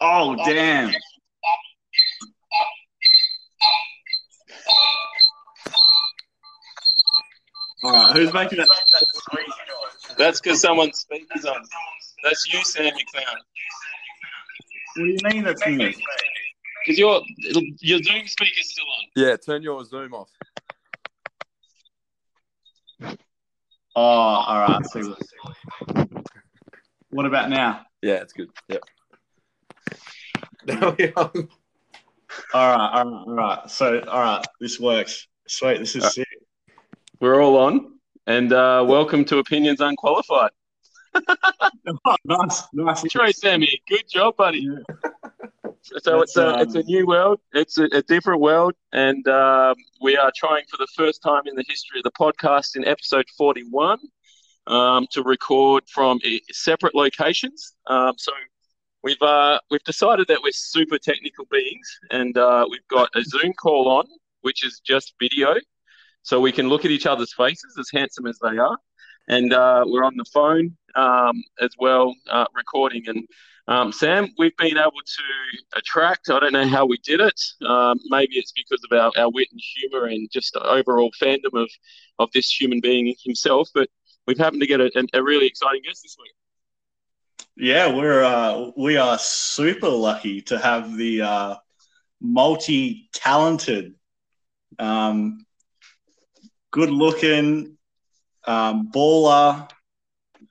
Oh, damn. All right, who's making that? That's because someone's speakers on. That's you, Sam McClown. What do you mean that's me? Because your your Zoom speaker's still on. Yeah, turn your Zoom off. Oh, all right. See what- What about now? Yeah, it's good. Yep. Now we are. All right, all right, all right. So, all right, this works. Sweet, this is Uh, sick. We're all on, and uh, welcome to Opinions Unqualified. Oh, nice, nice. Troy Sammy, good job, buddy. Yeah. So it's a That's, it's a um, new world. It's a, a different world, and um, we are trying for the first time in the history of the podcast in episode forty one um, to record from i- separate locations. Um, so we've uh, we've decided that we're super technical beings, and uh, we've got a Zoom call on, which is just video, so we can look at each other's faces, as handsome as they are, and uh, we're on the phone um, as well, uh, recording and. Um, Sam, we've been able to attract. I don't know how we did it. Um, maybe it's because of our, our wit and humour and just overall fandom of, of this human being himself. But we've happened to get a, a really exciting guest this week. Yeah, we're uh, we are super lucky to have the uh, multi-talented, um, good-looking, um, baller,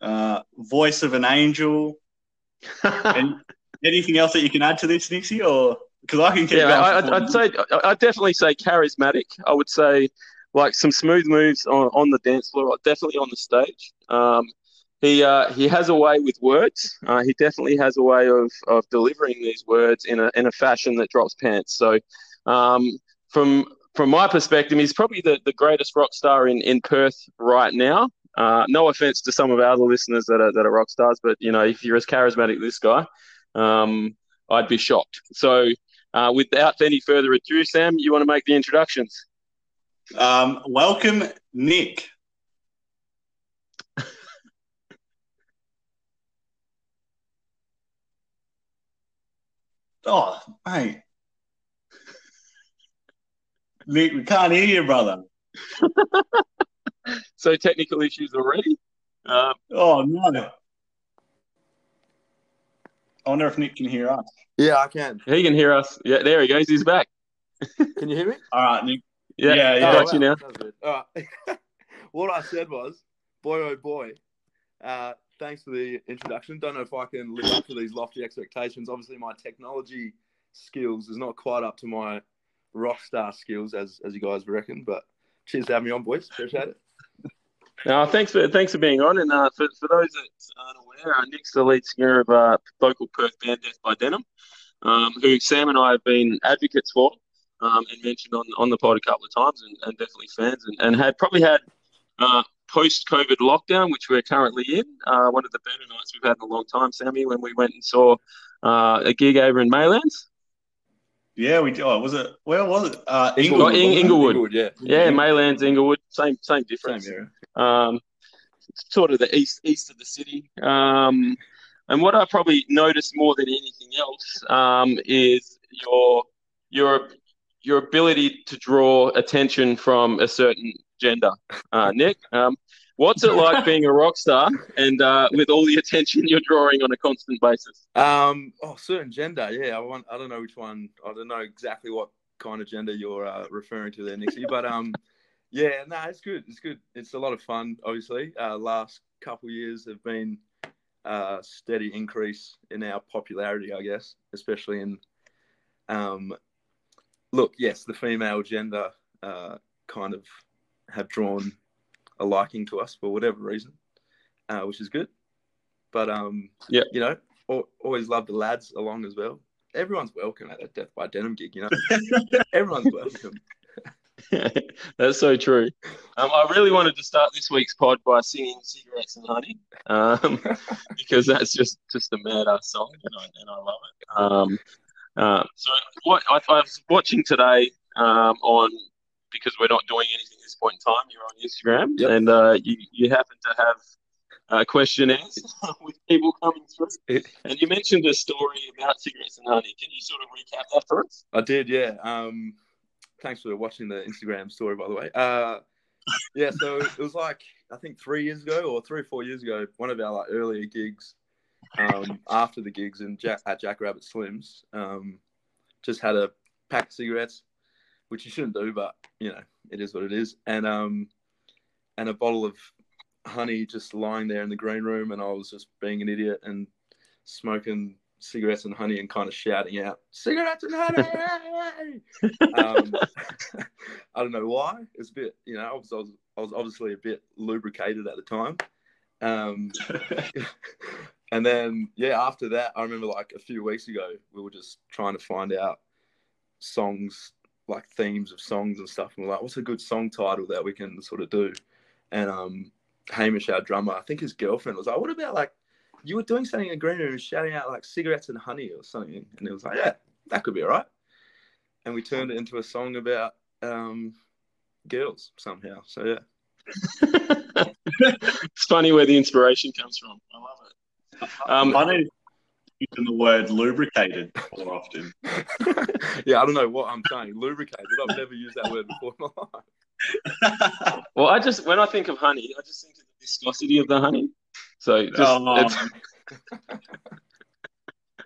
uh, voice of an angel. And anything else that you can add to this, Nixie, or because I can keep yeah. I, I'd, I'd say I'd definitely say charismatic. I would say like some smooth moves on, on the dance floor, definitely on the stage. Um, he uh, he has a way with words. Uh, he definitely has a way of, of delivering these words in a in a fashion that drops pants. So um, from from my perspective, he's probably the, the greatest rock star in, in Perth right now. Uh, no offense to some of our other listeners that are that are rock stars, but you know if you're as charismatic as this guy, um, I'd be shocked. So uh, without any further ado, Sam, you want to make the introductions? Um, welcome, Nick. Oh, mate. Nick, we can't hear you, brother. So technical issues already. Um, Oh, no. I wonder if Nick can hear us. Yeah, I can. he can hear us. Yeah, there he goes. He's back. Can you hear me? All right, Nick. Yeah, Yeah, yeah, yeah. got you now. All right. what I said was, boy, oh boy. Uh, thanks for the introduction. Don't know if I can live up to these lofty expectations. Obviously, my technology skills is not quite up to my rock star skills, as as you guys reckon. But cheers to having me on, boys. Appreciate it. No, thanks for thanks for being on. And uh, for, for those that aren't aware, uh, Nick's the lead singer of uh, local Perth band Death by Denim, um, who Sam and I have been advocates for um, and mentioned on, on the pod a couple of times, and, and definitely fans, and, and had probably had uh, post COVID lockdown, which we're currently in, uh, one of the better nights we've had in a long time, Sammy, when we went and saw uh, a gig over in Maylands. Yeah, we oh, was it? Where was it? Uh, Inglewood. wasn't it? Inglewood. yeah. Yeah, Maylands, Inglewood, same same Same difference. area. um, sort of the east east of the city. Um, and what I probably noticed more than anything else um, is your your your ability to draw attention from a certain gender. Uh, Nick, um, what's it like being a rock star and uh, with all the attention you're drawing on a constant basis? Um, oh, certain gender. Yeah, I want. I don't know which one. I don't know exactly what kind of gender you're uh, referring to there, Nixie. But um, yeah, no, it's good. It's good. It's a lot of fun. Obviously, uh, last couple years have been a steady increase in our popularity, I guess, especially in um, look. Yes, the female gender uh, kind of have drawn a liking to us for whatever reason, uh, which is good. But um, Yeah. you know, al- always love the lads along as well. Everyone's welcome at that Death by Denim gig, you know. Everyone's welcome. That's so true. Um, I really wanted to start this week's pod by singing "Cigarettes and Honey" um, because that's just just a mad ass song, and I, and I love it. Um, uh, so what I, I was watching today um, on because we're not doing anything this point in time. You're on Instagram, Yep. and uh, you you happen to have uh, questionnaires with people coming through. And you mentioned a story about cigarettes and honey. Can you sort of recap that for us? I did, yeah. Um, thanks for watching the Instagram story, by the way. Uh, yeah, so it was like I think three years ago or three or four years ago, one of our like earlier gigs. Um, after the gigs in Jack, at Jack Rabbit Slims, um, just had a pack of cigarettes, which you shouldn't do, but you know it is what it is, and um, and a bottle of honey just lying there in the green room, and I was just being an idiot and smoking cigarettes and honey and kind of shouting out cigarettes and honey. um, I don't know why. It's a bit, you know, I was, I was, I was obviously a bit lubricated at the time. Um, and then yeah, after that, I remember like a few weeks ago, we were just trying to find out songs like themes of songs and stuff, and we're like, what's a good song title that we can sort of do? And um, Hamish, our drummer, I think his girlfriend was like, "What about like you were doing something in green room, shouting out like cigarettes and honey or something?" And it was like, "Yeah, that could be all right." And we turned it into a song about um, girls somehow. So yeah, it's funny where the inspiration comes from. I love it. Um, I need using the word lubricated more often. yeah, I don't know what I'm saying. Lubricated. I've never used that word before in my life well, I just when I think of honey, I just think of the viscosity of the honey. So just oh,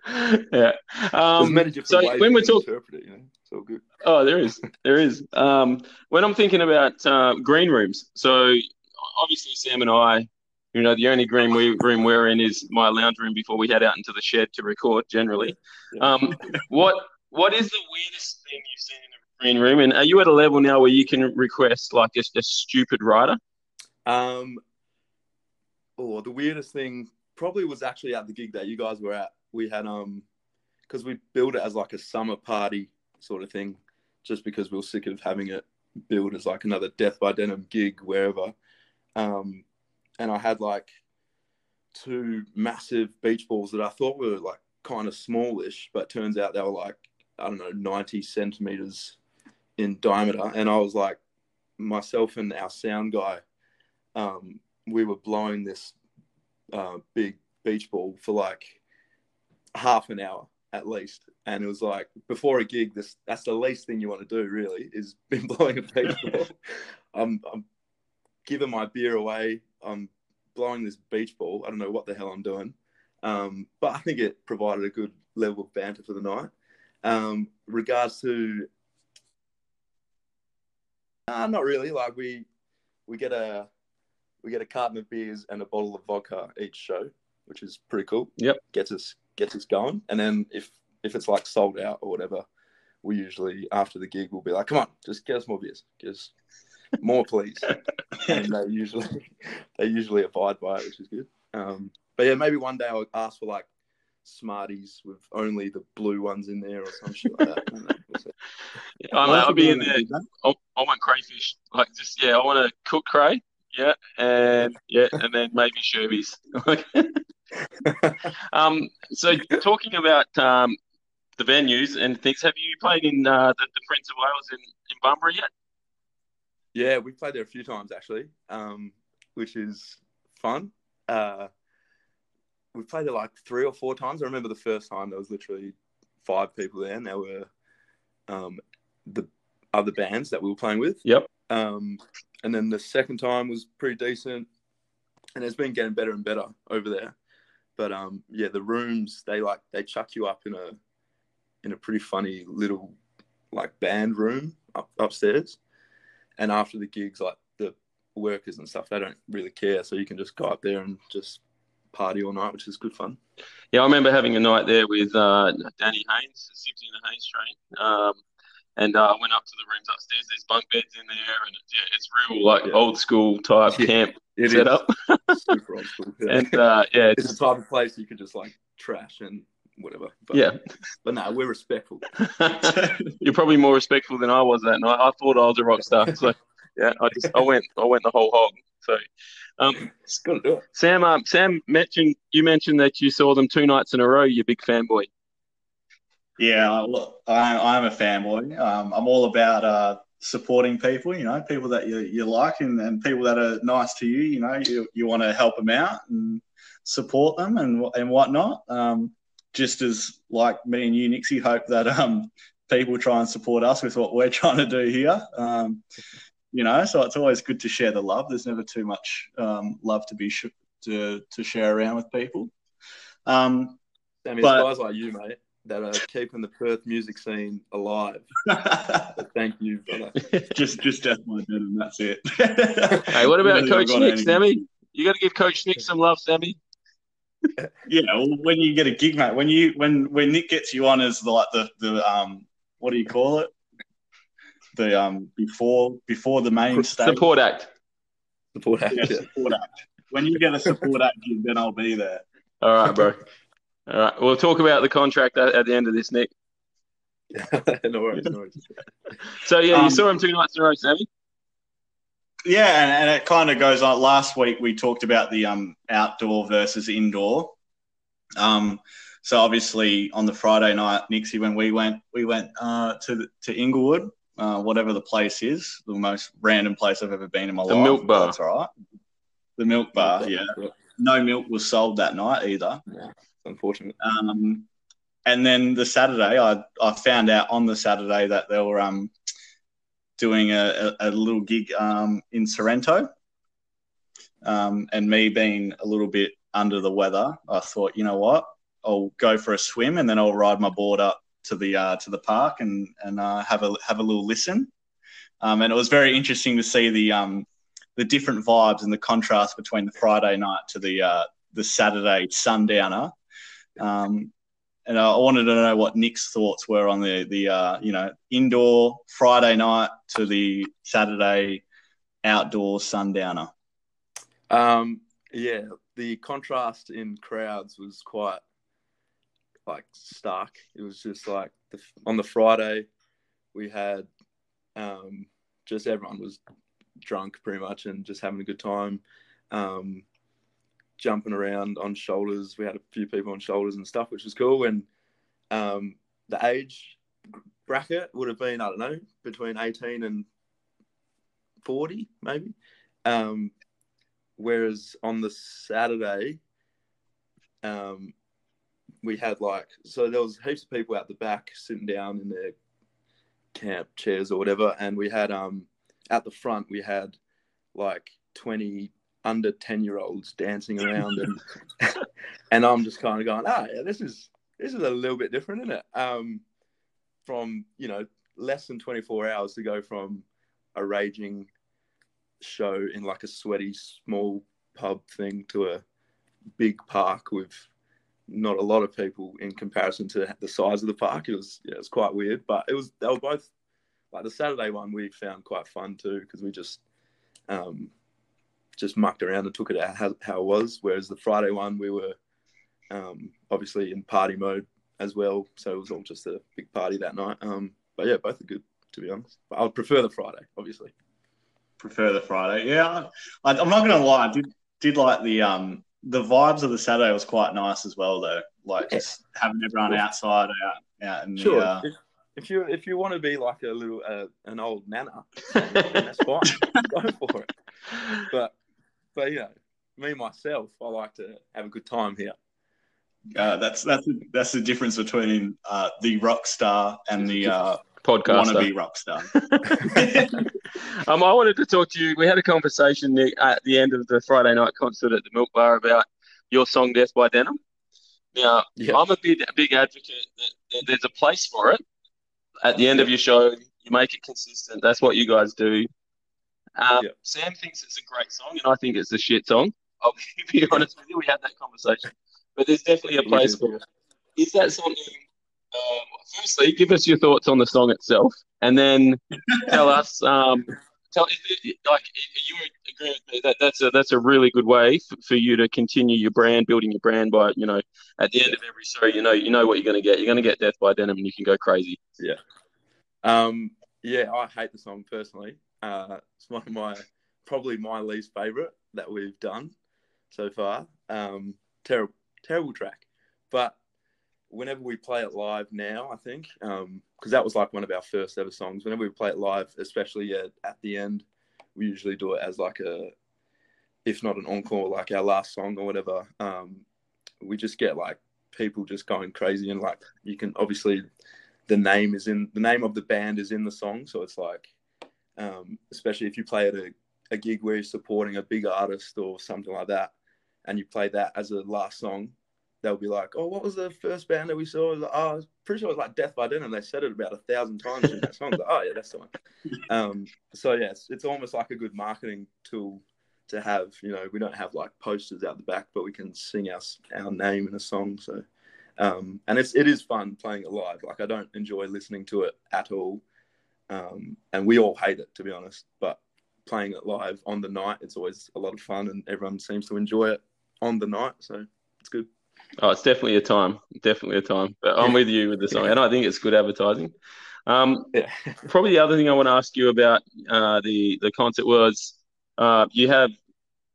yeah. Um, so when we're talking, it, you know? it's all good. Oh, there is, there is. Um, when I'm thinking about uh, green rooms, so obviously Sam and I, you know, the only green we, room we're in is my lounge room before we head out into the shed to record. Generally, yeah. um, what what is the weirdest thing you've seen in a green room. And are you at a level now where you can request like just a stupid rider? Um, oh, the weirdest thing probably was actually at the gig that you guys were at. We had um, because we built it as like a summer party sort of thing, just because we were sick of having it built as like another Death by Denim gig wherever. Um, and I had like two massive beach balls that I thought were like kind of smallish, but turns out they were like I don't know, 90 centimeters in diameter, and I was like, myself and our sound guy, um, we were blowing this uh, big beach ball for like half an hour at least, and it was like before a gig, this that's the least thing you want to do really is been blowing a beach ball. I'm, I'm giving my beer away. I'm blowing this beach ball. I don't know what the hell I'm doing, um, but I think it provided a good level of banter for the night. Um, regards to uh, not really. Like we we get a we get a carton of beers and a bottle of vodka each show, which is pretty cool. Yep, gets us gets us going. And then if if it's like sold out or whatever, we usually after the gig we'll be like, "Come on, just get us more beers, us more, please." and they usually they usually abide by it, which is good. Um, but yeah, maybe one day I'll ask for like Smarties with only the blue ones in there or some shit like that. yeah, I will be in there. I, want crayfish. Like just yeah, I want to cook cray. Yeah, and yeah, and then maybe Sherbies. um, so talking about um, the venues and things, have you played in uh, the, the Prince of Wales in, in Bunbury yet? Yeah, we played there a few times actually, um, which is fun. Uh, we played it like three or four times. I remember the first time there was literally five people there, and there were um, the other bands that we were playing with. Yep. Um, and then the second time was pretty decent, and it's been getting better and better over there. But um, yeah, the rooms they like they chuck you up in a in a pretty funny little like band room up, upstairs, and after the gigs, like the workers and stuff, they don't really care, so you can just go up there and just party all night, which is good fun. Yeah, I remember having a night there with uh, Danny Haynes, Sibsy in the Haynes train. Um, and uh, went up to the rooms upstairs. There's bunk beds in there, and yeah, it's real like yeah. old school type yeah, camp setup. Super old school. Yeah. and uh, yeah, it's, it's the type of place you can just like trash and whatever. But, yeah, but no, we're respectful. You're probably more respectful than I was that night. I thought I was a rock star, so yeah, I just I went I went the whole hog. So um, it's got to do it. Sam, um, Sam mentioned you mentioned that you saw them two nights in a row. You big fanboy. Yeah, look, I, I'm a fanboy. Um, I'm all about uh, supporting people, you know, people that you, you like and, and people that are nice to you, you know, you, you want to help them out and support them and and whatnot. Um, just as like me and you, Nixie, hope that um, people try and support us with what we're trying to do here. Um, you know, so it's always good to share the love. There's never too much um, love to be sh- to to share around with people. Um, Sammy, but, it's guys like you, mate, that are keeping the Perth music scene alive. thank you, brother. just just death my dead, and that's it. hey, what about Coach Nick, Sammy? You got to give Coach Nick some love, Sammy. Yeah, well, when you get a gig, mate, when you when when Nick gets you on as the like the the um what do you call it? The um before before the main stage support act. Support act. Yeah, support act. When you get a support act gig, then I'll be there. All right, bro. All right, we'll talk about the contract at, at the end of this, Nick. no worries, no worries. So yeah, you um, saw him two nights in a row, Sammy. Yeah, and, and it kind of goes on. Last week we talked about the um, outdoor versus indoor. Um, so obviously on the Friday night, Nixie, when we went, we went uh, to to Inglewood, uh, whatever the place is, the most random place I've ever been in my the life. The milk bar. That's all right. The milk bar, yeah. No milk was sold that night either. Yeah, unfortunate. Um, and then the Saturday, I I found out on the Saturday that they were um doing a, a, a little gig um, in Sorrento. Um, and me being a little bit under the weather, I thought, you know what, I'll go for a swim and then I'll ride my board up to the uh, to the park and and uh, have a have a little listen. Um, and it was very interesting to see the um, the different vibes and the contrast between the Friday night to the uh, the Saturday sundowner. Um, and I wanted to know what Nick's thoughts were on the the uh, you know indoor Friday night to the Saturday outdoor sundowner. Um, yeah, the contrast in crowds was quite like stark. It was just like the, on the Friday we had um, just everyone was drunk pretty much and just having a good time. Um, jumping around on shoulders. We had a few people on shoulders and stuff, which was cool. And um, the age bracket would have been, I don't know, between 18 and 40, maybe. Um, whereas on the Saturday, um, we had like, so there was heaps of people out the back sitting down in their camp chairs or whatever. And we had, um, at the front, we had like 20 under 10 year olds dancing around and and I'm just kind of going ah yeah this is this is a little bit different isn't it? Um from you know less than 24 hours to go from a raging show in like a sweaty small pub thing to a big park with not a lot of people in comparison to the size of the park. It was yeah, it was quite weird but it was they were both like the Saturday one we found quite fun too because we just um just mucked around and took it out how, how it was. Whereas the Friday one, we were um, obviously in party mode as well. So it was all just a big party that night. Um, but yeah, both are good to be honest. But I would prefer the Friday, obviously. Prefer the Friday, yeah. I, am not going to lie, I did did like the um the vibes of the Saturday was quite nice as well though. Like yeah. just having everyone outside out out in sure. the. Uh, if, if you if you want to be like a little uh, an old nana, that's fine. Go for it. But but you know, me myself, I like to have a good time here. Uh, that's that's that's the difference between uh, the rock star and the uh, podcaster wannabe rock star. um, I wanted to talk to you. We had a conversation Nick, at the end of the Friday night concert at the Milk Bar about your song "Death by Denim." Now, yeah. I'm a big big advocate that, that there's a place for it. At the end of your show, you make it consistent. That's what you guys do. Um, yeah. Sam thinks it's a great song, and I think it's a shit song. I'll be honest with you. We had that conversation, but there's definitely a place for it. Is that something? Um, firstly, give us your thoughts on the song itself, and then tell us. Um, tell like you agree with me that that's a that's a really good way for, for you to continue your brand, building your brand by you know at the end of every show, you know you know what you're going to get. You're going to get Death by Denim, and you can go crazy. Yeah. Um. Yeah, I hate the song personally. Uh, it's one of my probably my least favorite that we've done so far. Um, terrible, terrible track, but whenever we play it live now, I think, because um, that was like one of our first ever songs. Whenever we play it live, especially at, at the end, we usually do it as like a, if not an encore, like our last song or whatever. Um, we just get like people just going crazy and like you can obviously the name is in the name of the band is in the song, so it's like, um, especially if you play at a, a gig where you're supporting a big artist or something like that, and you play that as a last song, they'll be like, "Oh, what was the first band that we saw?" Like, oh, I was pretty sure it was like Death by Denim. They said it about a thousand times in that song. Like, oh yeah, that's the one. Um, so yes, yeah, it's, it's almost like a good marketing tool to have. You know, we don't have like posters out the back, but we can sing our our name in a song. So, um, and it's it is fun playing it live. Like I don't enjoy listening to it at all, um, and we all hate it to be honest. But playing it live on the night, it's always a lot of fun, and everyone seems to enjoy it on the night. So it's good. Oh, it's definitely a time. Definitely a time. But I'm with you with the song, and I think it's good advertising. Um, yeah. probably the other thing I want to ask you about uh, the the concert was uh, you have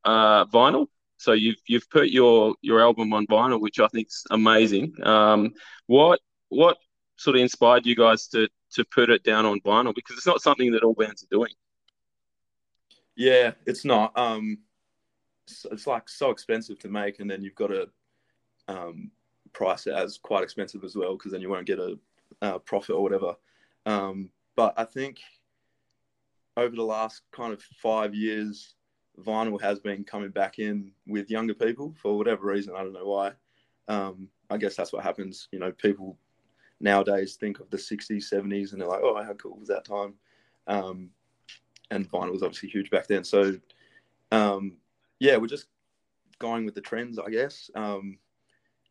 uh, vinyl. So you've you've put your your album on vinyl, which I think is amazing. Um, what what sort of inspired you guys to to put it down on vinyl? Because it's not something that all bands are doing. Yeah, it's not. Um, it's, it's like so expensive to make, and then you've got to um, price it as quite expensive as well because then you won't get a, a profit or whatever. Um, but I think over the last kind of five years, vinyl has been coming back in with younger people for whatever reason. I don't know why. Um, I guess that's what happens. You know, people nowadays think of the 60s, 70s, and they're like, oh, how cool was that time? Um, and vinyl was obviously huge back then. So, um, yeah, we're just going with the trends, I guess. Um,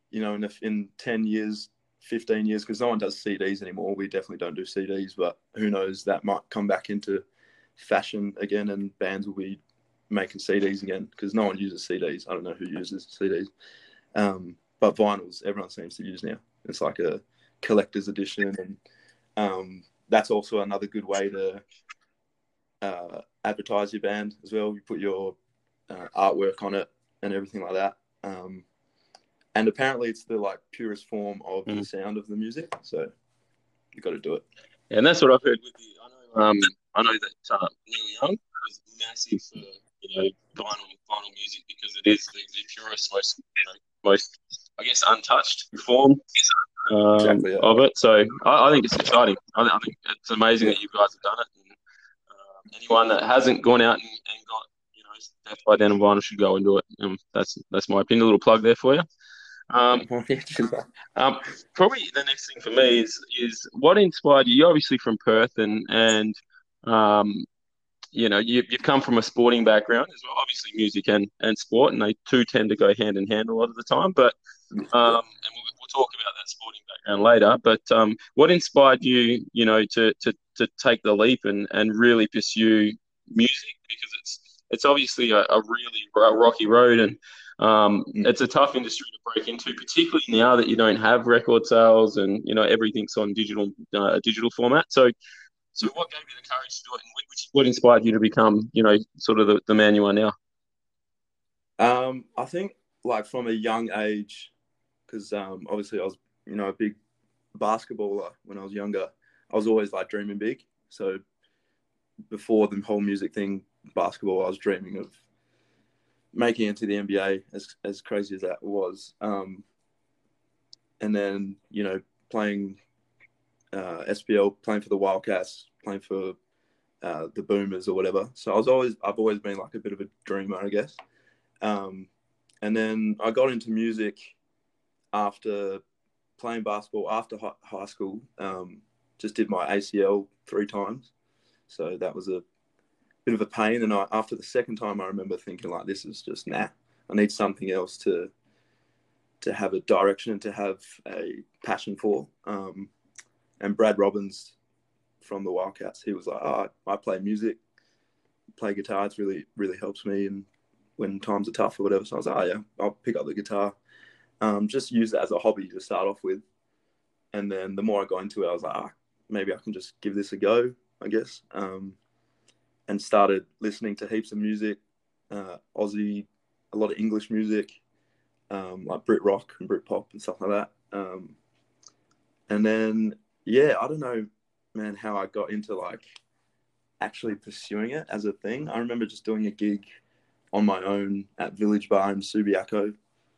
you know, in, in 10 years, 15 years, because no one does CDs anymore. We definitely don't do CDs, but who knows, that might come back into fashion again and bands will be making CDs again because no one uses CDs. I don't know who uses CDs. Um, but vinyls, everyone seems to use now. It's like a collector's edition. And um, that's also another good way to uh, advertise your band as well. You put your uh, artwork on it and everything like that. Um, and apparently it's the like purest form of mm. the sound of the music. So you got to do it. Yeah, and that's what I've heard with you. I know, um, I know that uh, Neil Young was massive for you know vinyl vinyl music because it is the, the purest, most you know, most I guess untouched form um, exactly, yeah. of it. So I, I, think it's exciting. I, I, think it's amazing that you guys have done it. And, uh, anyone that hasn't gone out and, and got you know Death by Denim vinyl should go and do it. Um, that's that's my opinion. A little plug there for you. Um, um, probably the next thing for me is is what inspired you. You're obviously from Perth, and and um, you know you, you've come from a sporting background as well. Obviously, music and, and sport, and they two tend to go hand in hand a lot of the time. But um, and we'll talk about that sporting background later. But um, what inspired you, you know, to to to take the leap and and really pursue music because it's it's obviously a, a really rocky road and um, it's a tough industry to break into, particularly now that you don't have record sales and you know everything's on digital uh, digital format. So, so what gave you the courage to do it, and what inspired you to become you know sort of the, the man you are now? Um, I think like from a young age, because um, obviously I was you know a big basketballer when I was younger. I was always like dreaming big. So before the whole music thing, basketball, I was dreaming of making it to the NBA, as as crazy as that was. Um, and then you know playing uh, SBL, playing for the Wildcats, playing for uh, the Boomers or whatever. So I was always I've always been like a bit of a dreamer, I guess. Um, and then I got into music after playing basketball after high school. Um, just did my ACL three times, so that was a bit of a pain. And I, after the second time, I remember thinking like, this is just nah. I need something else to to have a direction and to have a passion for. Um, and Brad Robbins from the Wildcats, he was like, oh, I play music, play guitar. It's really really helps me and when times are tough or whatever. So I was like, oh yeah, I'll pick up the guitar. Um, just use it as a hobby to start off with. And then the more I got into it, I was like, ah, maybe I can just give this a go, I guess. Um, and started listening to heaps of music, uh, Aussie, a lot of English music, um, like Brit rock and Brit pop and stuff like that. Um, and then yeah, I don't know, man, how I got into like actually pursuing it as a thing. I remember just doing a gig on my own at Village Bar in Subiaco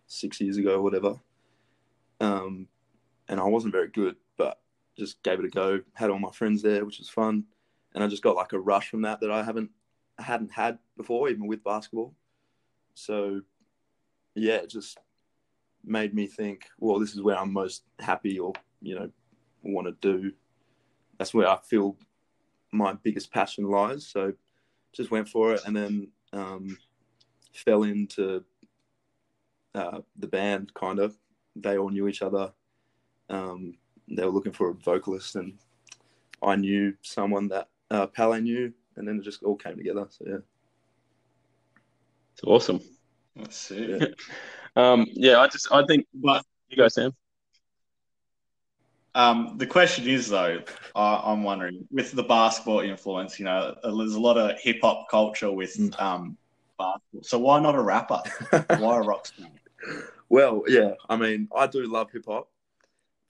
six years ago or whatever. Um, and I wasn't very good, but just gave it a go. Had all my friends there, which was fun, and I just got like a rush from that that I haven't hadn't had before, even with basketball. So, yeah, it just made me think, well, this is where I'm most happy, or you know, want to do. That's where I feel my biggest passion lies. So, just went for it, and then um, fell into uh, the band. Kind of, they all knew each other. Um, they were looking for a vocalist, and I knew someone that uh, Pele knew, and then it just all came together. So yeah, it's awesome. That's it. Yeah. um, yeah, I just I think, but you go, Sam. Um, the question is though, I, am wondering with the basketball influence, you know, there's a lot of hip hop culture with Mm. um, basketball. So why not a rapper? why a rock star? Well, yeah. I mean, I do love hip hop.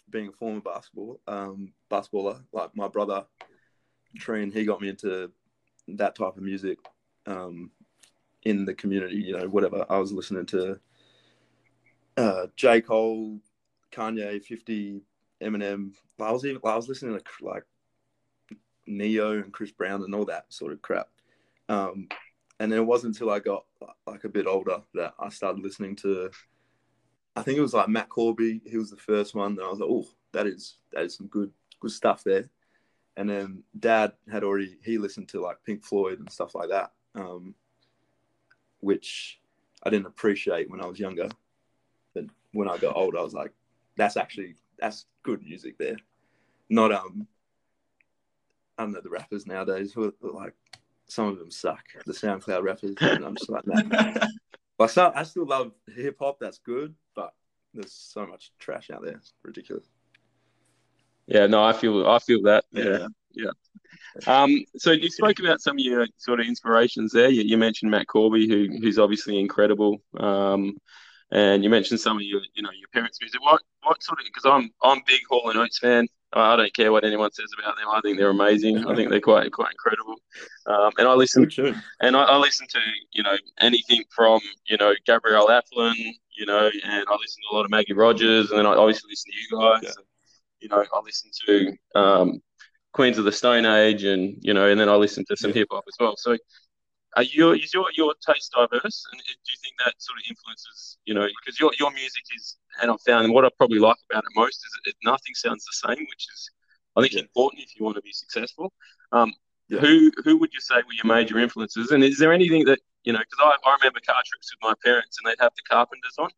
Being a former basketball um, basketballer, like my brother Treen, he got me into that type of music um, in the community. You know, whatever I was listening to, uh, J Cole, Kanye, Fifty, Eminem. I was even I was listening to like Ne-Yo and Chris Brown and all that sort of crap. Um, and then it wasn't until I got like a bit older that I started listening to. I think it was like Matt Corby. He was the first one, and I was like, "Oh, that is that is some good good stuff there." And then Dad had already he listened to like Pink Floyd and stuff like that, um, which I didn't appreciate when I was younger. But when I got older, I was like, "That's actually that's good music there." Not um, I don't know the rappers nowadays who are like some of them suck. The SoundCloud rappers, and I'm just like, nah. Like, so, I still love hip hop. That's good, but there's so much trash out there. It's ridiculous. Yeah, no, I feel I feel that. Yeah, Yeah. yeah. Um, so you spoke about some of your sort of inspirations there. You, you mentioned Matt Corby, who who's obviously incredible. Um, and you mentioned some of your, you know, your parents' music. What what sort of? Because I'm I'm big Hall and Oates fan. I don't care what anyone says about them. I think they're amazing. I think they're quite quite incredible. Um, and I listen and I, I listen to you know anything from you know Gabrielle Aplin, you know, and I listen to a lot of Maggie Rogers, and then I obviously listen to you guys. Yeah. And, you know, I listen to um, Queens of the Stone Age, and you know, and then I listen to some Yeah. hip hop as well. So, are you is your your taste diverse, and do you think that sort of influences you know because your your music is, and I've found what I probably like about it most is it, nothing sounds the same, which is I think Yeah. important if you want to be successful. Um, Yeah. Who who would you say were your major influences, and is there anything that you know? Because I, I remember car trips with my parents, and they'd have the Carpenters on.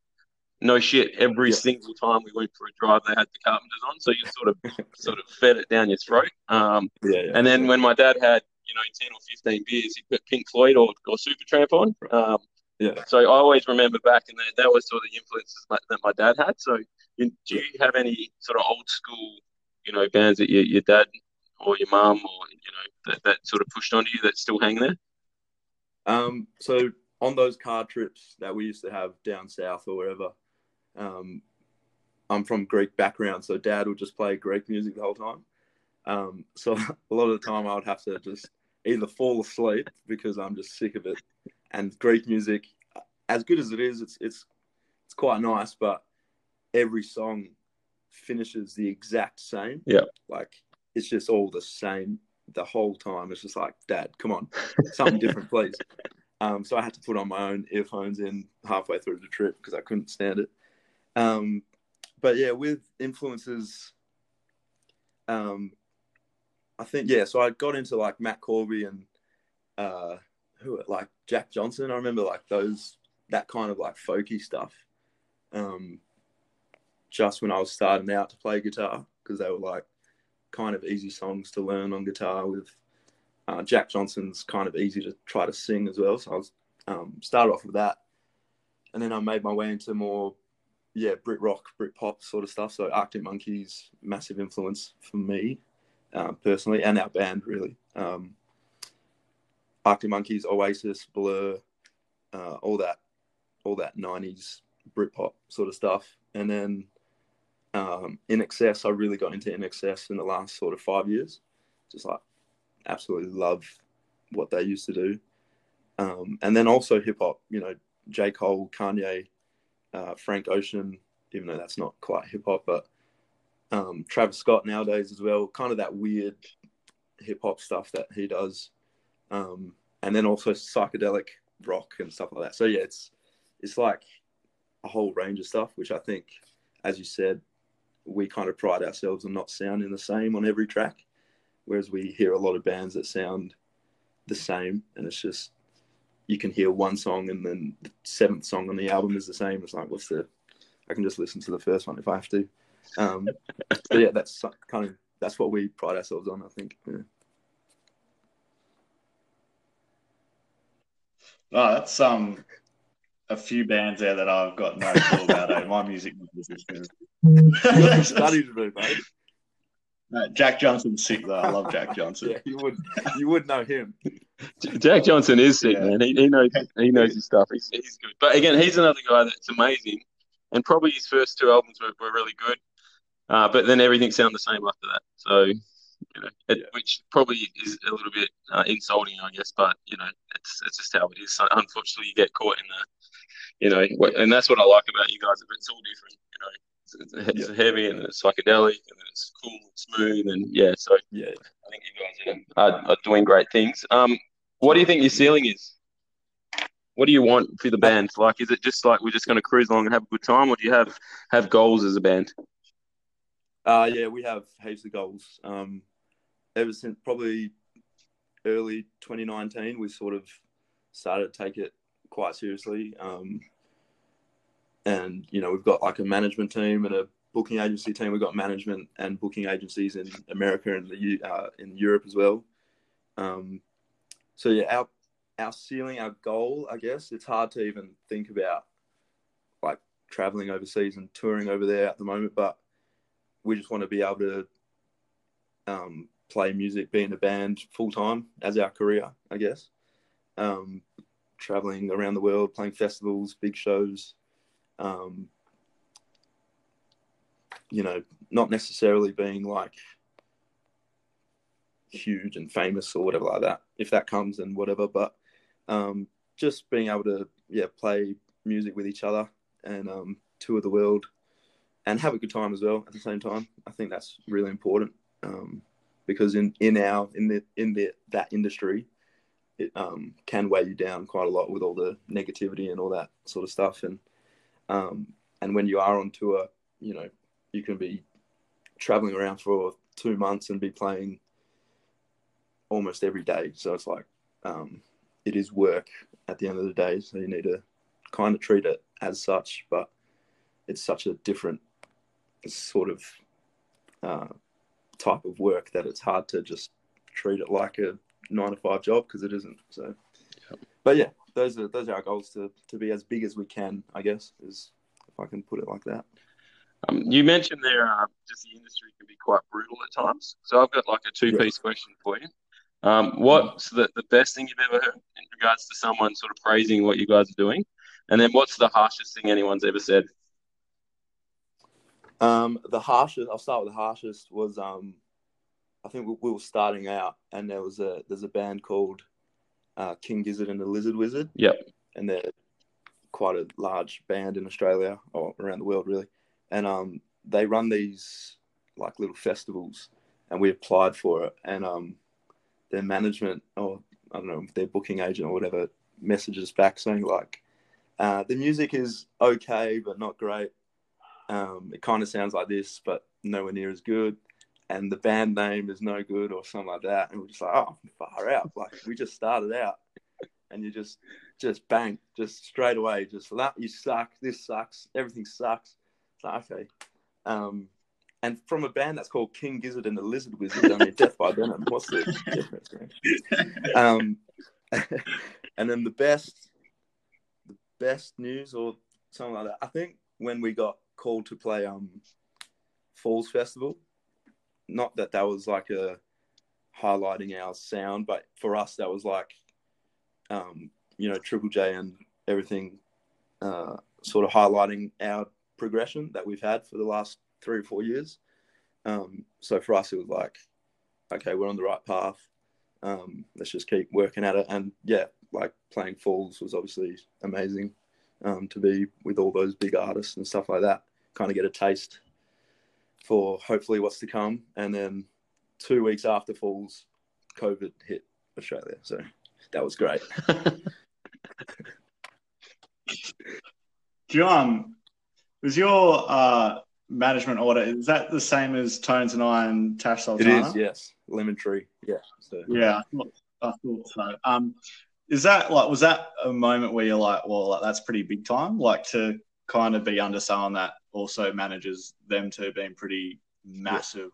No shit, every Yeah. single time we went for a drive, they had the Carpenters on, so you sort of sort of fed it down your throat. Um, Yeah, and then when my dad had, you know, 10 or 15 beers, he'd put Pink Floyd or, or Supertramp on. Um, yeah. so I always remember back, and that, that was sort of the influences my, that my dad had. So you, do you have any sort of old school, you know, bands that your, your dad or your mum or, you know, that, that sort of pushed onto you that still hang there? Um, so on those car trips that we used to have down south or wherever, um, I'm from Greek background, so Dad would just play Greek music the whole time. Um, so a lot of the time I would have to just either fall asleep because I'm just sick of it, and Greek music, as good as it is, it's it's it's quite nice, but every song finishes the exact same. Yeah. like it's just all the same the whole time. It's just like, Dad, come on, something different, please. Um, so I had to put on my own earphones in halfway through the trip because I couldn't stand it. Um, but yeah, with influences, um, I think yeah. So I got into like Matt Corby and uh, who like Jack Johnson. I remember like those that kind of like folky stuff. Um, just when I was starting out to play guitar because they were like kind of easy songs to learn on guitar with uh, Jack Johnson's kind of easy to try to sing as well. So I was um, started off with that, and then I made my way into more, yeah, Brit rock, Brit pop sort of stuff. So Arctic Monkeys, massive influence for me uh, personally, and our band really. Um, Arctic Monkeys, Oasis, Blur, uh, all that, all that '90s Brit pop sort of stuff, and then um, INXS. I really got into INXS in the last sort of five years. Just like absolutely love what they used to do. Um, and then also hip hop, you know, J. Cole, Kanye, uh, Frank Ocean, even though that's not quite hip hop, but um, Travis Scott nowadays as well, kind of that weird hip hop stuff that he does. Um, and then also psychedelic rock and stuff like that. So yeah, it's it's like a whole range of stuff, which I think, as you said, we kind of pride ourselves on not sounding the same on every track, whereas we hear a lot of bands that sound the same, and it's just you can hear one song and then the seventh song on the album is the same. It's like, what's the? I can just listen to the first one if I have to. Um, yeah, that's kind of that's what we pride ourselves on. I think. Yeah. Oh, that's um a few bands there that I've got no clue about. eh? My music Studies move, mate. No, Jack Johnson's sick though. I love Jack Johnson. Yeah, you would you would know him. Jack Johnson is sick, Yeah. man. He, he knows he knows his stuff. He's, he's good. But again, he's another guy that's amazing. And probably his first two albums were, were really good. Uh, but then everything sounded the same after that. So, you know, it, Yeah. which probably is a little bit uh, insulting, I guess. But you know, it's it's just how it is. Unfortunately, you get caught in the, you know, and that's what I like about you guys. It's all different. You know, it's, it's, it's heavy and it's psychedelic and it's cool and smooth and yeah. So Yeah. I think you guys are, are, are doing great things. Um, what do you think your ceiling is? What do you want for the band? Like, is it just like we're just going to cruise along and have a good time, or do you have have goals as a band? Uh, yeah, we have heaps of goals. Um, ever since probably early 2019, we sort of started to take it quite seriously. Um, and you know, we've got like a management team and a booking agency team. We've got management and booking agencies in America and the uh, in Europe as well. Um, so yeah, our our ceiling, our goal, I guess it's hard to even think about like traveling overseas and touring over there at the moment, but we just want to be able to um, play music, be in a band full time as our career, I guess. Um, traveling around the world, playing festivals, big shows. Um, you know, not necessarily being like huge and famous or whatever like that. If that comes, and whatever. But um, just being able to, yeah, play music with each other and um, tour the world and have a good time as well at the same time. I think that's really important um, because in, in our in the in the that industry, it um, can weigh you down quite a lot with all the negativity and all that sort of stuff. And um, and when you are on tour, you know, you can be traveling around for two months and be playing almost every day. So it's like um, it is work at the end of the day. So you need to kind of treat it as such, but it's such a different sort of uh, type of work that it's hard to just treat it like a nine to five job because it isn't. So, but yeah, those are those are our goals to to be as big as we can. I guess is if I can put it like that. Um, you mentioned there uh, just the industry can be quite brutal at times. So I've got like a two piece question for you. Um, what's the, the best thing you've ever heard in regards to someone sort of praising what you guys are doing? And then what's the harshest thing anyone's ever said? Um, the harshest. I'll start with the harshest. Was um, I think we, we were starting out, and there was a there's a band called uh, King Gizzard and the Lizard Wizard. Yep. And they're quite a large band in Australia or around the world, really. And um, they run these like little festivals, and we applied for it, and um, their management or I don't know their booking agent or whatever messages back saying like, uh, the music is okay but not great. Um, it kind of sounds like this, but nowhere near as good. And the band name is no good or something like that. And we're just like, oh, far out. Like we just started out, and you just, just bang, just straight away, just that you suck. This sucks. Everything sucks. Like okay. Um, and from a band that's called King Gizzard and the Lizard Wizard, I mean, Death by Venom. What's the difference? Man? Um, and then the best, the best news or something like that. I think when we got called to play um Falls Festival, not that that was like a highlighting our sound, but for us that was like, um, you know, Triple J and everything, uh, sort of highlighting our progression that we've had for the last three or four years. Um, so for us, it was like, okay, we're on the right path. Um, let's just keep working at it. And yeah, like playing Falls was obviously amazing um, to be with all those big artists and stuff like that. Kind of get a taste for hopefully what's to come. And then two weeks after Falls, COVID hit Australia. So that was great. John, was your uh, management order is that the same as Tones and I and Tash Sultana? It is, yes. Lemon Tree, yeah. So. Yeah, I thought, I thought so. Um, is that like was that a moment where you're like, well, like, that's pretty big time, like to kind of be under someone that also manages them to being pretty massive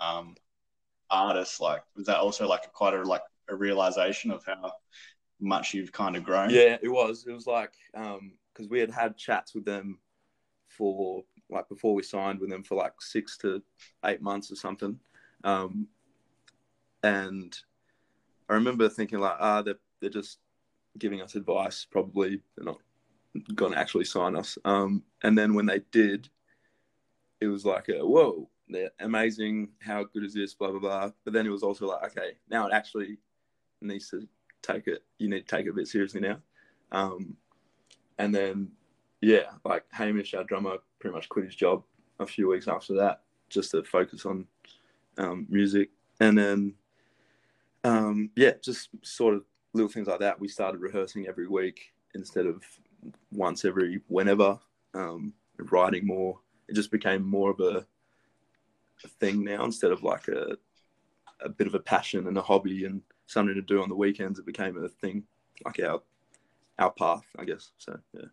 yeah. um, artists? Like, was that also like a, quite a like a realization of how much you've kind of grown? Yeah, it was. It was like because um, we had had chats with them for like before we signed with them for like six to eight months or something. Um, and I remember thinking like, ah, they're, they're just giving us advice. Probably they're not going to actually sign us. Um, and then when they did, it was like, a, whoa, they're amazing. How good is this? Blah, blah, blah. But then it was also like, okay, now it actually needs to take it. You need to take it a bit seriously now. Um, and then, yeah, like Hamish, our drummer, pretty much quit his job a few weeks after that just to focus on um, music. And then, um, yeah, just sort of little things like that. We started rehearsing every week instead of once every whenever, um, writing more. It just became more of a, a thing now instead of like a, a bit of a passion and a hobby and something to do on the weekends. It became a thing, like our our path, I guess. So yeah.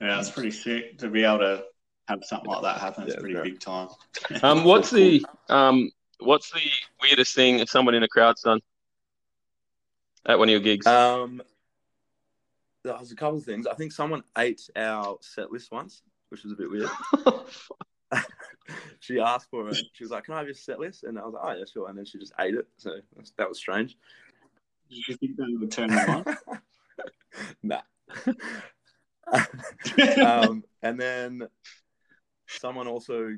Yeah, it's pretty sick to be able to have something like that happen. It's yeah, pretty big time. um, what's the um, what's the weirdest thing someone in a crowd's done at one of your gigs? Um, there was a couple of things. I think someone ate our set list once, which was a bit weird. she asked for it. She was like, "Can I have your set list?" And I was like, "Oh yeah, sure." And then she just ate it. So that was strange. Did you think that would turn them on? nah. um, and then someone also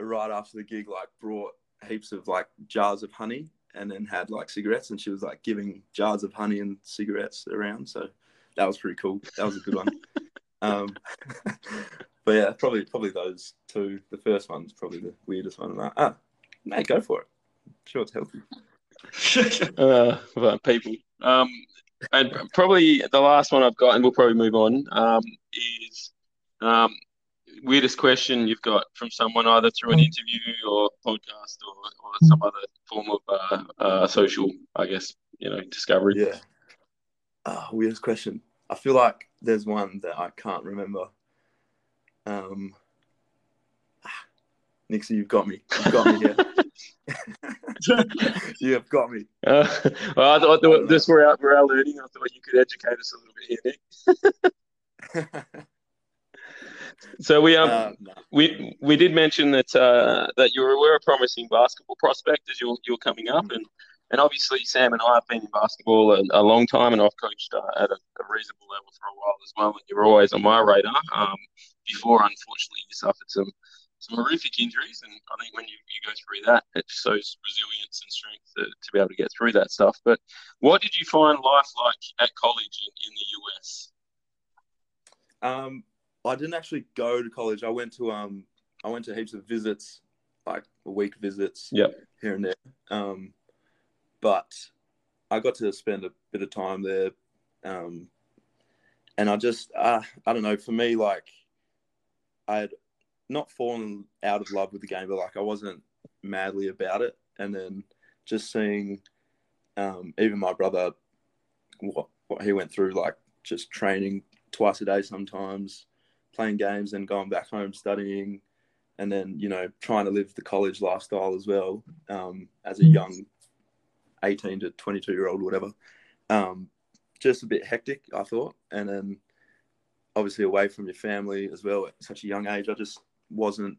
right after the gig like brought heaps of like jars of honey and then had like cigarettes and she was like giving jars of honey and cigarettes around so that was pretty cool. That was a good one. Um, but yeah probably probably those two. The first one's probably the weirdest one. Like ah mate go for it. Sure it's healthy. Uh, well, people. Um, and probably the last one I've got, and we'll probably move on, um, is um, weirdest question you've got from someone either through an interview or podcast or, or some other form of uh, uh, social, I guess, you know, discovery. Yeah. Oh, weirdest question. I feel like there's one that I can't remember. Um, Nixie, you've got me. You've got me here. you have got me. Uh, well, I thought this were our, we're our learning. I thought you could educate us a little bit here, Nick. so we um uh, no. we we did mention that uh, that you were a promising basketball prospect as you're you're coming up, mm-hmm. and and obviously Sam and I have been in basketball a, a long time, and I've coached uh, at a, a, reasonable level for a while as well. And you were always on my radar. Um, before, unfortunately, you suffered some some horrific injuries, and I think when you, you go through that, it shows resilience and strength to, to be able to get through that stuff. But what did you find life like at college in, in the US? Um, I didn't actually go to college. I went to um, I went to heaps of visits, like a week visits, yep. here and there. Um, but I got to spend a bit of time there, um, and I just uh, I don't know. For me, like I had not fallen out of love with the game, but like I wasn't madly about it. And then just seeing um, even my brother, what what he went through, like just training twice a day sometimes, playing games, and going back home studying, and then you know trying to live the college lifestyle as well um, as a young, eighteen to twenty two year old, whatever. Um, just a bit hectic, I thought, and then obviously away from your family as well at such a young age. I just wasn't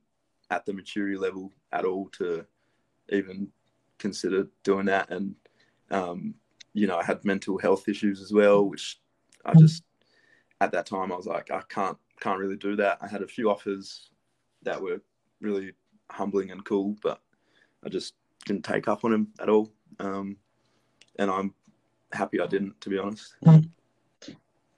at the maturity level at all to even consider doing that. And, um, you know, I had mental health issues as well, which I just, at that time, I was like, I can't can't really do that. I had a few offers that were really humbling and cool, but I just didn't take up on them at all. Um, and I'm happy I didn't, to be honest.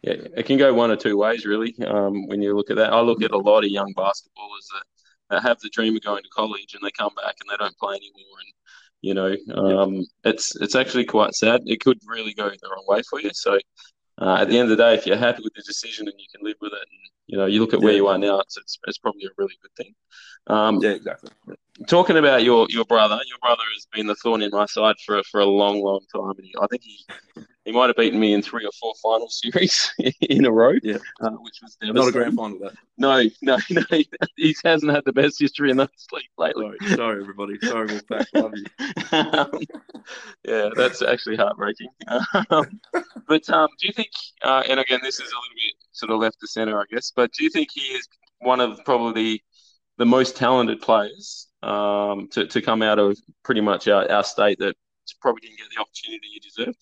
Yeah, it can go one or two ways, really. Um, when you look at that, I look at a lot of young basketballers that, that have the dream of going to college and they come back and they don't play anymore, and you know, um, it's it's actually quite sad. It could really go the wrong way for you. So, uh, at the end of the day, if you're happy with the decision and you can live with it, and you know, you look at where Yeah. you are now, it's, it's it's probably a really good thing. Um, Yeah, exactly. talking about your your brother, your brother has been the thorn in my side for for a long, long time, and he, I think he he might have beaten me in three or four final series in a row, Yeah. uh, which was Not a grand final, though. No, no, no, he hasn't had the best history in that league lately. Sorry, sorry, everybody. Sorry, Wolfpack. Love you. um, yeah, that's actually heartbreaking. Um, but um, do you think, uh, and again, this is a little bit sort of left to center, I guess, but do you think he is one of probably the most talented players um, to, to come out of pretty much our, our state that probably didn't get the opportunity he deserved?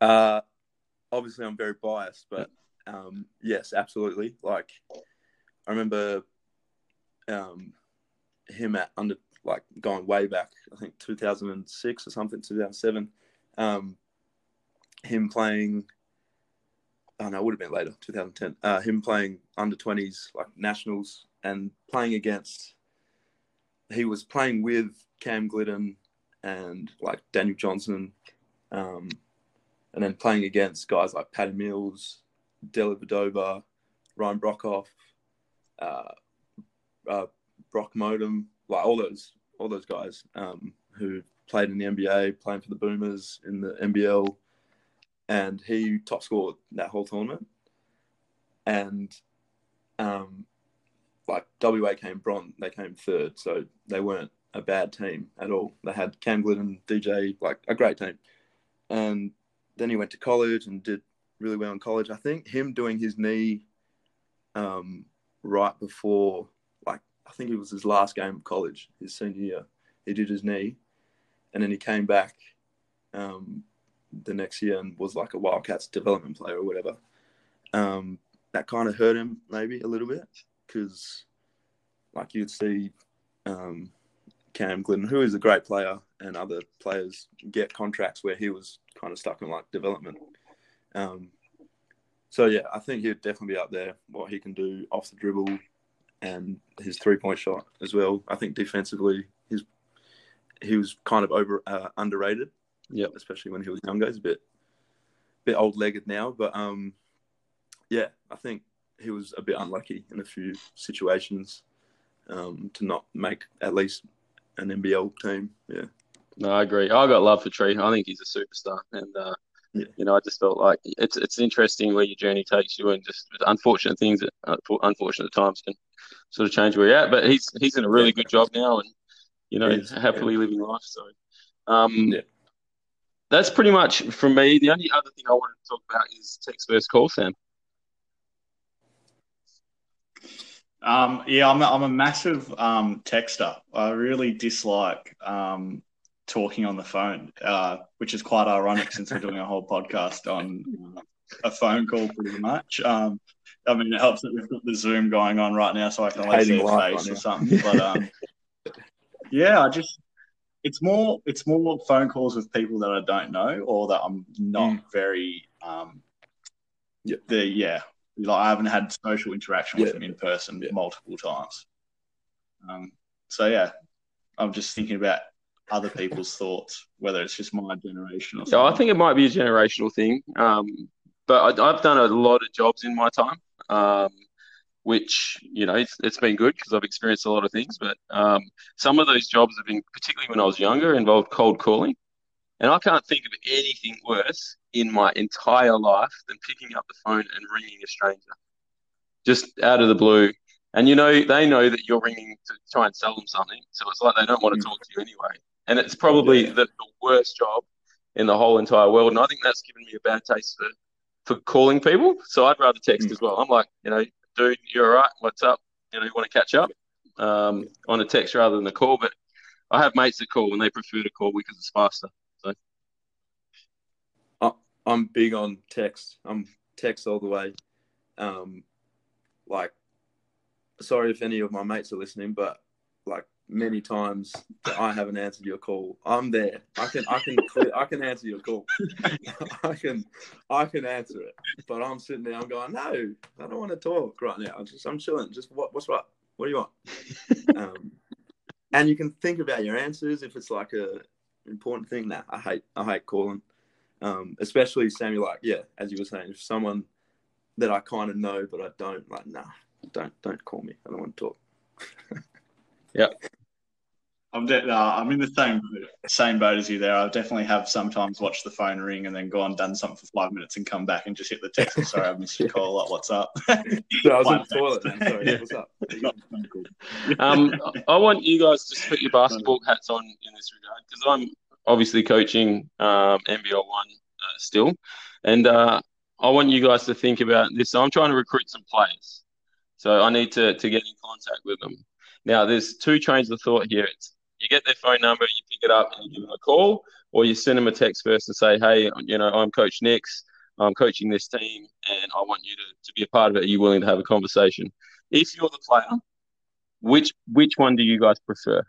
Uh, obviously, I'm very biased, but um, yes, absolutely. Like, I remember um, him at under like going way back. I think 2006 or something, 2007. Um, him playing. Oh no, it would have been later, 2010. Uh, him playing under 20s like nationals and playing against. He was playing with Cam Gliddon and like Daniel Johnson. Um, and then playing against guys like Patty Mills, Delly Ryan Broekhoff, uh, uh, Brock Motum, like all those all those guys um, who played in the NBA, playing for the Boomers in the NBL, and he top scored that whole tournament. And um, like WA came bronze, they came third, so they weren't a bad team at all. They had Cam Gliddon, DJ, like a great team, and then he went to college and did really well in college. I think him doing his knee um, right before, like, I think it was his last game of college, his senior year. He did his knee, and then he came back um, the next year and was like a Wildcats development player or whatever. Um, that kind of hurt him maybe a little bit because, like, you'd see um, Cam Gliddon, who is a great player, and other players get contracts where he was kind of stuck in like development. Um, so yeah, I think he'd definitely be up there. What he can do off the dribble and his three point shot as well. I think defensively, he's he was kind of over uh, underrated. Yep. especially when he was younger. He's a bit bit old legged now, but um, yeah, I think he was a bit unlucky in a few situations um, to not make at least an NBL team. Yeah. No, I agree. I got love for Tree. I think he's a superstar, and uh, Yeah. you know, I just felt like it's it's interesting where your journey takes you, and just unfortunate things, at uh, unfortunate times can sort of change where you're at. But he's he's in a really Yeah. good job now, and you know, He is, happily living life. So, um, Yeah. that's pretty much from me. The only other thing I wanted to talk about is text versus call, Sam. Um, yeah, I'm a, I'm a massive um, texter. I really dislike um, talking on the phone, uh, which is quite ironic since we're doing a whole podcast on uh, a phone call pretty much. Um, I mean, it helps that we've got the Zoom going on right now, so I can at least see life face or something. But um, yeah, I just it's more it's more phone calls with people that I don't know or that I'm not Mm. very um, Yeah. the yeah like I haven't had social interaction with Yeah. them in person Yeah. multiple times. Um, so yeah, I'm just thinking about other people's thoughts, whether it's just my generation or something. Yeah, I think it might be a generational thing. Um, but I, I've done a lot of jobs in my time, um, which you know it's, it's been good because I've experienced a lot of things. But um, some of those jobs have been, particularly when I was younger, involved cold calling, and I can't think of anything worse in my entire life than picking up the phone and ringing a stranger, just out of the blue. And you know they know that you're ringing to try and sell them something, so it's like they don't want to Mm. talk to you anyway. And it's probably Yeah. the, the worst job in the whole entire world. And I think that's given me a bad taste for, for calling people. So I'd rather text Mm. as well. I'm like, you know, dude, you're all right. What's up? You know, you want to catch up um, on a text rather than a call. But I have mates that call and they prefer to call because it's faster. I'm big on text. I'm text all the way. Um, like, sorry if any of my mates are listening, but like many times that I haven't answered your call. I'm there. I can I can I can answer your call. I can I can answer it. But I'm sitting there. I'm going no. I don't want to talk right now. I'm just I'm chilling. Just what what's what? What do you want? um, and you can think about your answers if it's like a important thing. Nah, I hate I hate calling. Um, especially Sammy, like yeah, as you were saying, if someone that I kind of know but I don't like, nah, don't don't call me. I don't want to talk. yeah, I'm de- uh, I'm in the same same boat as you there. I definitely have sometimes watched the phone ring and then gone done something for five minutes and come back and just hit the text. Sorry, I missed your call. Like, what's up? so I was in the toilet. Man. Sorry, yeah. what's up? um, I want you guys to put your basketball hats on in this regard because I'm obviously coaching um, NBL one uh, still, and uh, I want you guys to think about this. So I'm trying to recruit some players, so I need to to get in contact with them. Now, there's two trains of thought here. It's you get their phone number, you pick it up, and you give them a call, or you send them a text first and say, "Hey, you know, I'm Coach Nix. I'm coaching this team, and I want you to, to be a part of it. Are you willing to have a conversation?" If you're the player, which which one do you guys prefer?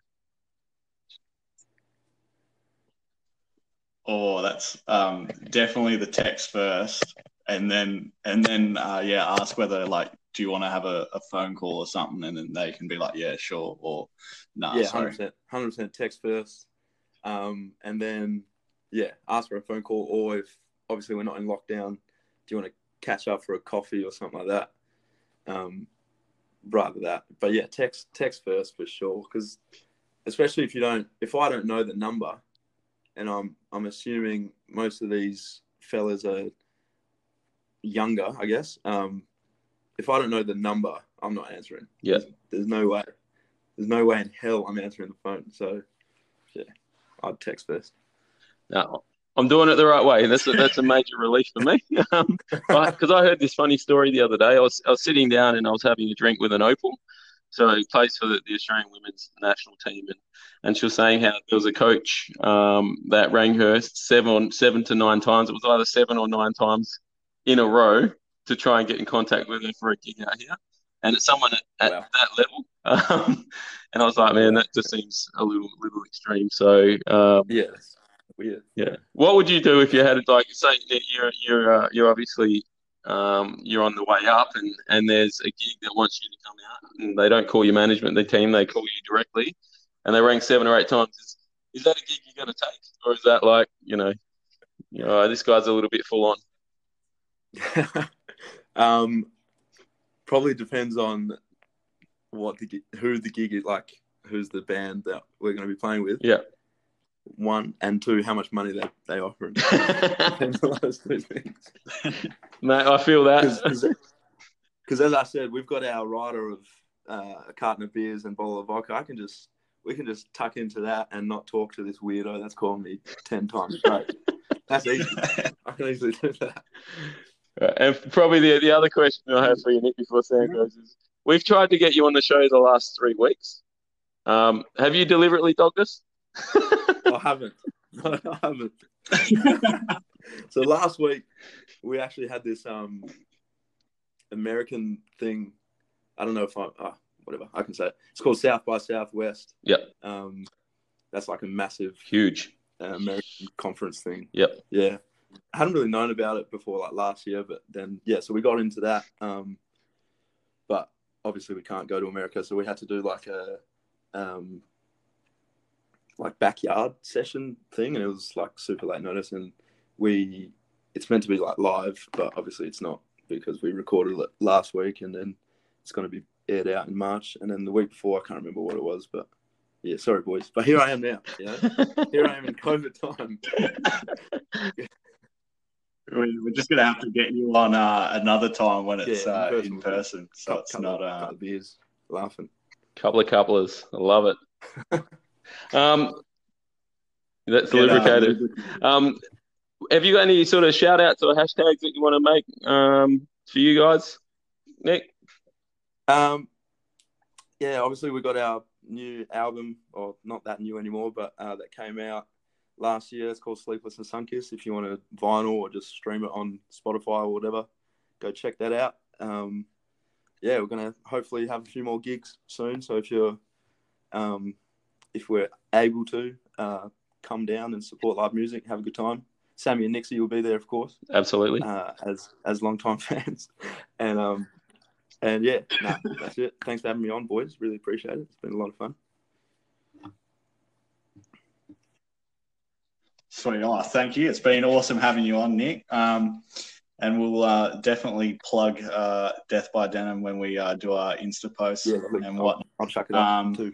Oh, that's um, definitely the text first, and then and then uh, yeah, ask whether like do you want to have a, a, phone call or something, and then they can be like, yeah, sure, or no, nah, yeah, hundred percent, hundred percent text first, um, and then yeah, ask for a phone call, or if obviously we're not in lockdown, do you want to catch up for a coffee or something like that? Um, rather that, but yeah, text text first for sure, because especially if you don't, if I don't know the number, and I'm I'm assuming most of these fellas are younger, I guess. Um, if I don't know the number, I'm not answering. Yeah. There's, there's, no way. There's no way in hell I'm answering the phone. So, yeah, I'd text first. No, I'm doing it the right way. That's a, that's a major relief for me. Because um, I heard this funny story the other day. I was I was sitting down and I was having a drink with an opal. So he plays for the, the Australian women's national team, and, and she was saying how there was a coach um, that rang her seven seven to nine times. It was either seven or nine times in a row to try and get in contact with her for a gig out here. And it's someone at, at wow. that level. Um, and I was like, man, that just seems a little little extreme. So um, yeah, weird. Yeah. What would you do if you had like say you're you're uh, you're obviously um, you're on the way up and, and there's a gig that wants you to come out and they don't call your management, the team, they call you directly and they ring seven or eight times. Is, is that a gig you're going to take? Or is that like, you know, you know, this guy's a little bit full on? Um, probably depends on what the who the gig is like, who's the band that we're going to be playing with. Yeah. One and two, how much money they they offer. depends those two things. Mate, I feel that. Because as I said, we've got our rider of uh, a carton of beers and bottle of vodka. I can just we can just tuck into that and not talk to this weirdo that's calling me ten times straight. that's easy. I can easily do that. Uh, and probably the, the other question I have for you, Nick, before Sam goes is we've tried to get you on the show the last three weeks. Um, have you deliberately dogged us? I haven't. No, I haven't. so last week we actually had this um, American thing. I don't know if I oh, whatever I can say. It. It's called South by Southwest. Yep. Um, that's like a massive, huge uh, American conference thing. Yep. Yeah. I hadn't really known about it before like last year, but then yeah, so we got into that. Um, but obviously we can't go to America, so we had to do like a um, like backyard session thing, and it was like super late notice, and we it's meant to be like live, but obviously it's not because we recorded it last week, and then it's going to be aired out in March, and then the week before I can't remember what it was, but yeah, sorry boys, but here I am now. You know? here I am in COVID time. We're just gonna have to get you on uh, another time when it's yeah, in, uh, person, in person, so couple, it's not uh, couple beers, laughing. Couple of couplers, I love it. um, that's lubricated. Um, have you got any sort of shout outs or hashtags that you want to make um, for you guys, Nick? Um, yeah, obviously we got our new album, or not that new anymore, but uh, that came out last year. It's called Sleepless and Sunkiss. If you want a vinyl or just stream it on Spotify or whatever, go check that out. Um, yeah, we're gonna hopefully have a few more gigs soon. So if you're, um, if we're able to, uh, come down and support live music, have a good time. Sammy and Nixie will be there, of course, Absolutely. uh, as as longtime fans, and um, and yeah, no, that's it. Thanks for having me on, boys. Really appreciate it. It's been a lot of fun. Sweet. Oh, thank you. It's been awesome having you on, Nick. Um, and we'll uh, definitely plug uh, Death by Denim when we uh, do our Insta posts Yeah, and what. I'll chuck it up Um, too.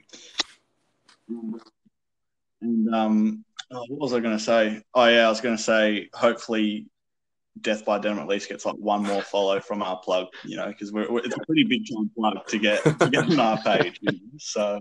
And um, oh, what was I going to say? Oh yeah, I was going to say hopefully Death by Denim at least gets like one more follow from our plug, you know, because we're, we're it's a pretty big time plug to get to get on our page. You know? So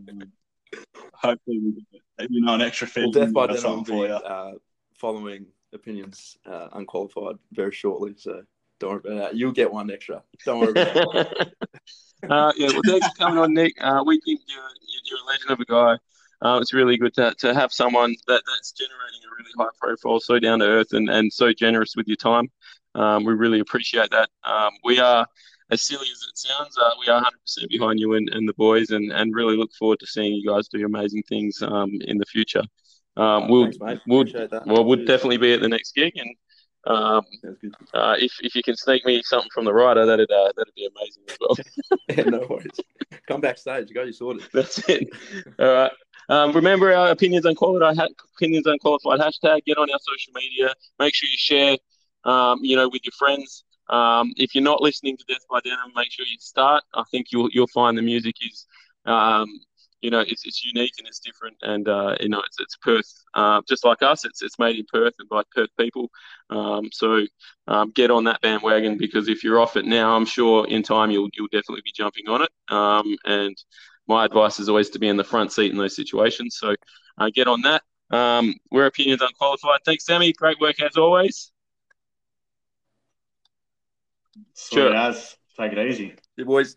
hopefully we get you know an extra Well, Death by Denim will something for be you. uh, following opinions uh, unqualified very shortly. So don't worry about that. You'll get one extra. Don't worry about that. uh, yeah, well, thanks for coming on, Nick. Uh, we think you're, you're a legend of a guy. Uh, it's really good to, to have someone that, that's generating a really high profile, so down to earth, and, and so generous with your time. Um, we really appreciate that. Um, we are, as silly as it sounds, uh, we are 100% behind you and, and the boys, and, and really look forward to seeing you guys do amazing things um, in the future. Um, we'll, Thanks, we'll, that. well, we'll definitely be at the next gig, and um, uh, if, if you can sneak me something from the rider, that'd uh, that'd be amazing as well. Yeah, no worries. Come backstage. You got you sorted. That's it. All right. Um, remember our opinions unqualified ha- opinions unqualified hashtag. Get on our social media. Make sure you share. Um, you know, with your friends. Um, if you're not listening to Death by Denim, make sure you start. I think you'll you'll find the music is, um, you know, it's, it's unique and it's different, and uh, you know, it's it's Perth, uh, just like us. It's it's made in Perth and by Perth people. Um, so get on that bandwagon because if you're off it now, I'm sure in time you'll you'll definitely be jumping on it. And my advice is always to be in the front seat in those situations. So uh, get on that. Um, we're opinions unqualified. Thanks, Sammy. Great work as always. Sweet Sure. as. Take it easy. Yeah, boys.